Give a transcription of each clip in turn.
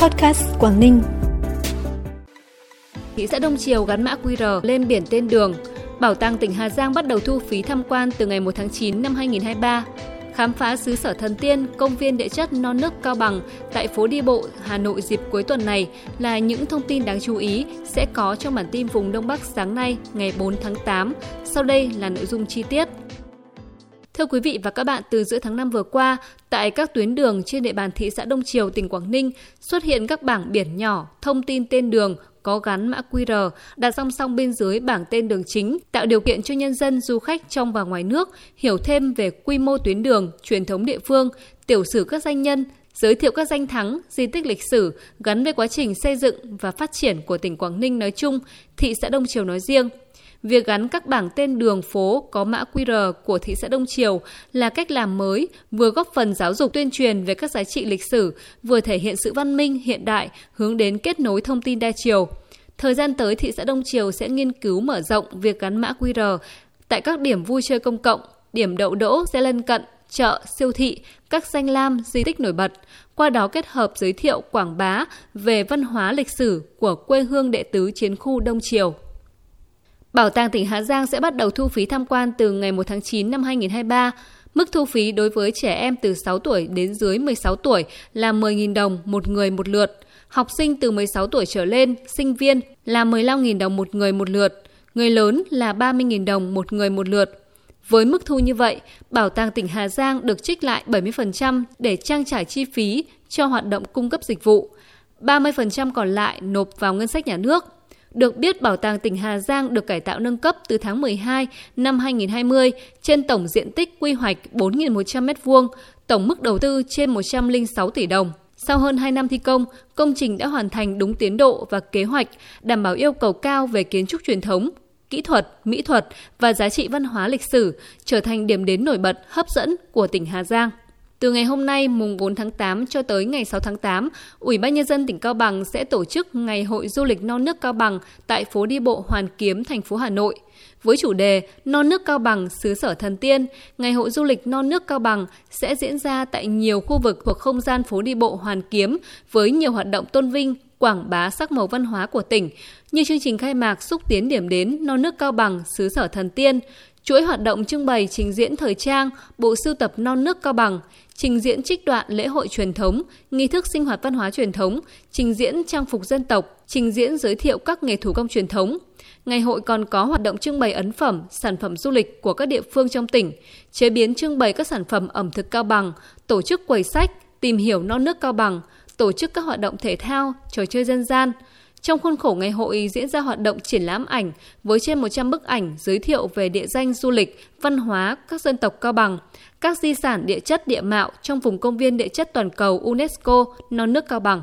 Podcast Quảng Ninh. Thị xã Đông Triều gắn mã QR lên biển tên đường. Bảo tàng tỉnh Hà Giang bắt đầu thu phí tham quan từ ngày 1 tháng 9 năm 2023 khám phá xứ sở thần tiên, công viên địa chất non nước Cao Bằng tại phố đi bộ Hà Nội dịp cuối tuần này là những thông tin đáng chú ý sẽ có trong bản tin vùng Đông Bắc sáng nay ngày 4 tháng 8. Sau đây là nội dung chi tiết. Thưa quý vị và các bạn, từ giữa tháng 5 vừa qua, tại các tuyến đường trên địa bàn thị xã Đông Triều, tỉnh Quảng Ninh xuất hiện các bảng biển nhỏ, thông tin tên đường, có gắn mã QR đặt song song bên dưới bảng tên đường chính, tạo điều kiện cho nhân dân du khách trong và ngoài nước hiểu thêm về quy mô tuyến đường, truyền thống địa phương, tiểu sử các danh nhân, giới thiệu các danh thắng, di tích lịch sử gắn với quá trình xây dựng và phát triển của tỉnh Quảng Ninh nói chung, thị xã Đông Triều nói riêng. Việc gắn các bảng tên đường phố có mã QR của thị xã Đông Triều là cách làm mới, vừa góp phần giáo dục tuyên truyền về các giá trị lịch sử, vừa thể hiện sự văn minh hiện đại hướng đến kết nối thông tin đa chiều. Thời gian tới, thị xã Đông Triều sẽ nghiên cứu mở rộng việc gắn mã QR tại các điểm vui chơi công cộng, điểm đậu đỗ xe lân cận, chợ, siêu thị, các danh lam, di tích nổi bật, qua đó kết hợp giới thiệu quảng bá về văn hóa lịch sử của quê hương đệ tứ chiến khu Đông Triều. Bảo tàng tỉnh Hà Giang sẽ bắt đầu thu phí tham quan từ ngày 1 tháng 9 năm 2023. Mức thu phí đối với trẻ em từ 6 tuổi đến dưới 16 tuổi là 10.000 đồng một người một lượt. Học sinh từ 16 tuổi trở lên, sinh viên là 15.000 đồng một người một lượt. Người lớn là 30.000 đồng một người một lượt. Với mức thu như vậy, Bảo tàng tỉnh Hà Giang được trích lại 70% để trang trải chi phí cho hoạt động cung cấp dịch vụ. 30% còn lại nộp vào ngân sách nhà nước. Được biết, Bảo tàng tỉnh Hà Giang được cải tạo nâng cấp từ tháng 12 năm 2020 trên tổng diện tích quy hoạch 4.100 m2, tổng mức đầu tư trên 106 tỷ đồng. Sau hơn 2 năm thi công, công trình đã hoàn thành đúng tiến độ và kế hoạch, đảm bảo yêu cầu cao về kiến trúc truyền thống, kỹ thuật, mỹ thuật và giá trị văn hóa lịch sử, trở thành điểm đến nổi bật, hấp dẫn của tỉnh Hà Giang. Từ ngày hôm nay mùng 4 tháng 8 cho tới ngày 6 tháng 8, Ủy ban nhân dân tỉnh Cao Bằng sẽ tổ chức Ngày hội du lịch non nước Cao Bằng tại phố đi bộ Hoàn Kiếm, thành phố Hà Nội. Với chủ đề Non nước Cao Bằng xứ sở thần tiên, Ngày hội du lịch non nước Cao Bằng sẽ diễn ra tại nhiều khu vực thuộc không gian phố đi bộ Hoàn Kiếm với nhiều hoạt động tôn vinh, quảng bá sắc màu văn hóa của tỉnh, như chương trình khai mạc xúc tiến điểm đến non nước Cao Bằng xứ sở thần tiên, chuỗi hoạt động trưng bày trình diễn thời trang, bộ sưu tập non nước Cao Bằng, trình diễn trích đoạn lễ hội truyền thống, nghi thức sinh hoạt văn hóa truyền thống, trình diễn trang phục dân tộc, trình diễn giới thiệu các nghề thủ công truyền thống. Ngày hội còn có hoạt động trưng bày ấn phẩm, sản phẩm du lịch của các địa phương trong tỉnh, chế biến trưng bày các sản phẩm ẩm thực Cao Bằng, tổ chức quầy sách, tìm hiểu non nước Cao Bằng, tổ chức các hoạt động thể thao, trò chơi dân gian – trong khuôn khổ ngày hội diễn ra hoạt động triển lãm ảnh với trên 100 bức ảnh giới thiệu về địa danh du lịch, văn hóa các dân tộc Cao Bằng, các di sản địa chất địa mạo trong vùng công viên địa chất toàn cầu UNESCO non nước Cao Bằng.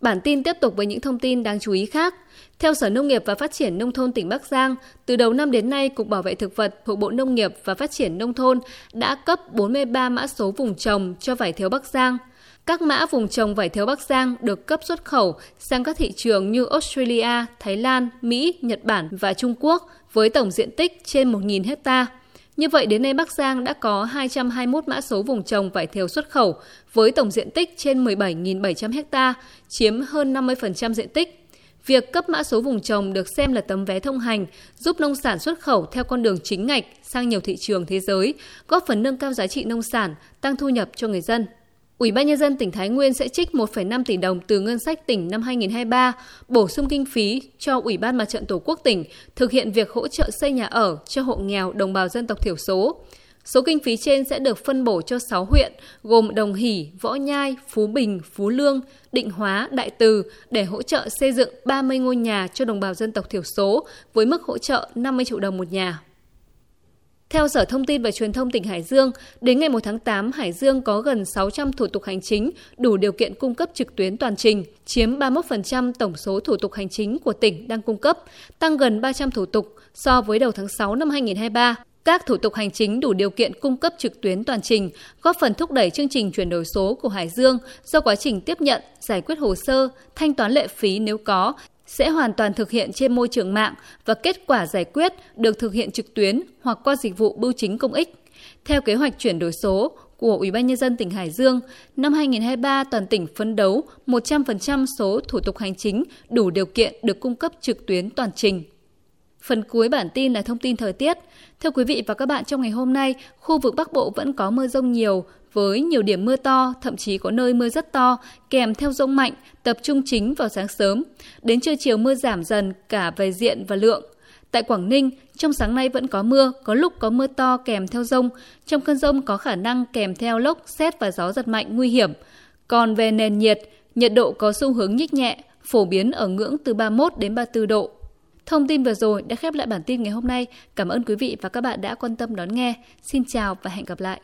Bản tin tiếp tục với những thông tin đáng chú ý khác. Theo Sở Nông nghiệp và Phát triển Nông thôn tỉnh Bắc Giang, từ đầu năm đến nay, Cục Bảo vệ Thực vật thuộc Bộ Nông nghiệp và Phát triển Nông thôn đã cấp 43 mã số vùng trồng cho vải thiều Bắc Giang. Các mã vùng trồng vải thiều Bắc Giang được cấp xuất khẩu sang các thị trường như Australia, Thái Lan, Mỹ, Nhật Bản và Trung Quốc với tổng diện tích trên 1.000 hecta. Như vậy đến nay Bắc Giang đã có 221 mã số vùng trồng vải thiều xuất khẩu với tổng diện tích trên 17.700 hecta, chiếm hơn 50% diện tích. Việc cấp mã số vùng trồng được xem là tấm vé thông hành, giúp nông sản xuất khẩu theo con đường chính ngạch sang nhiều thị trường thế giới, góp phần nâng cao giá trị nông sản, tăng thu nhập cho người dân. Ủy ban nhân dân tỉnh Thái Nguyên sẽ trích 1,5 tỷ đồng từ ngân sách tỉnh năm 2023, bổ sung kinh phí cho Ủy ban Mặt trận Tổ quốc tỉnh thực hiện việc hỗ trợ xây nhà ở cho hộ nghèo đồng bào dân tộc thiểu số. Số kinh phí trên sẽ được phân bổ cho 6 huyện gồm Đồng Hỷ, Võ Nhai, Phú Bình, Phú Lương, Định Hóa, Đại Từ để hỗ trợ xây dựng 30 ngôi nhà cho đồng bào dân tộc thiểu số với mức hỗ trợ 50 triệu đồng một nhà. Theo Sở Thông tin và Truyền thông tỉnh Hải Dương, đến ngày 1 tháng 8, Hải Dương có gần 600 thủ tục hành chính đủ điều kiện cung cấp trực tuyến toàn trình, chiếm 31% tổng số thủ tục hành chính của tỉnh đang cung cấp, tăng gần 300 thủ tục so với đầu tháng 6 năm 2023. Các thủ tục hành chính đủ điều kiện cung cấp trực tuyến toàn trình, góp phần thúc đẩy chương trình chuyển đổi số của Hải Dương do quá trình tiếp nhận, giải quyết hồ sơ, thanh toán lệ phí nếu có sẽ hoàn toàn thực hiện trên môi trường mạng và kết quả giải quyết được thực hiện trực tuyến hoặc qua dịch vụ bưu chính công ích. Theo kế hoạch chuyển đổi số, của Ủy ban nhân dân tỉnh Hải Dương, năm 2023 toàn tỉnh phấn đấu 100% số thủ tục hành chính đủ điều kiện được cung cấp trực tuyến toàn trình. Phần cuối bản tin là thông tin thời tiết. Thưa quý vị và các bạn, trong ngày hôm nay, khu vực Bắc Bộ vẫn có mưa rông nhiều, với nhiều điểm mưa to, thậm chí có nơi mưa rất to, kèm theo rông mạnh, tập trung chính vào sáng sớm. Đến trưa chiều mưa giảm dần cả về diện và lượng. Tại Quảng Ninh, trong sáng nay vẫn có mưa, có lúc có mưa to kèm theo rông. Trong cơn rông có khả năng kèm theo lốc, xét và gió giật mạnh nguy hiểm. Còn về nền nhiệt, nhiệt độ có xu hướng nhích nhẹ, phổ biến ở ngưỡng từ 31 đến 34 độ. Thông tin vừa rồi đã khép lại bản tin ngày hôm nay. Cảm ơn quý vị và các bạn đã quan tâm đón nghe. Xin chào và hẹn gặp lại.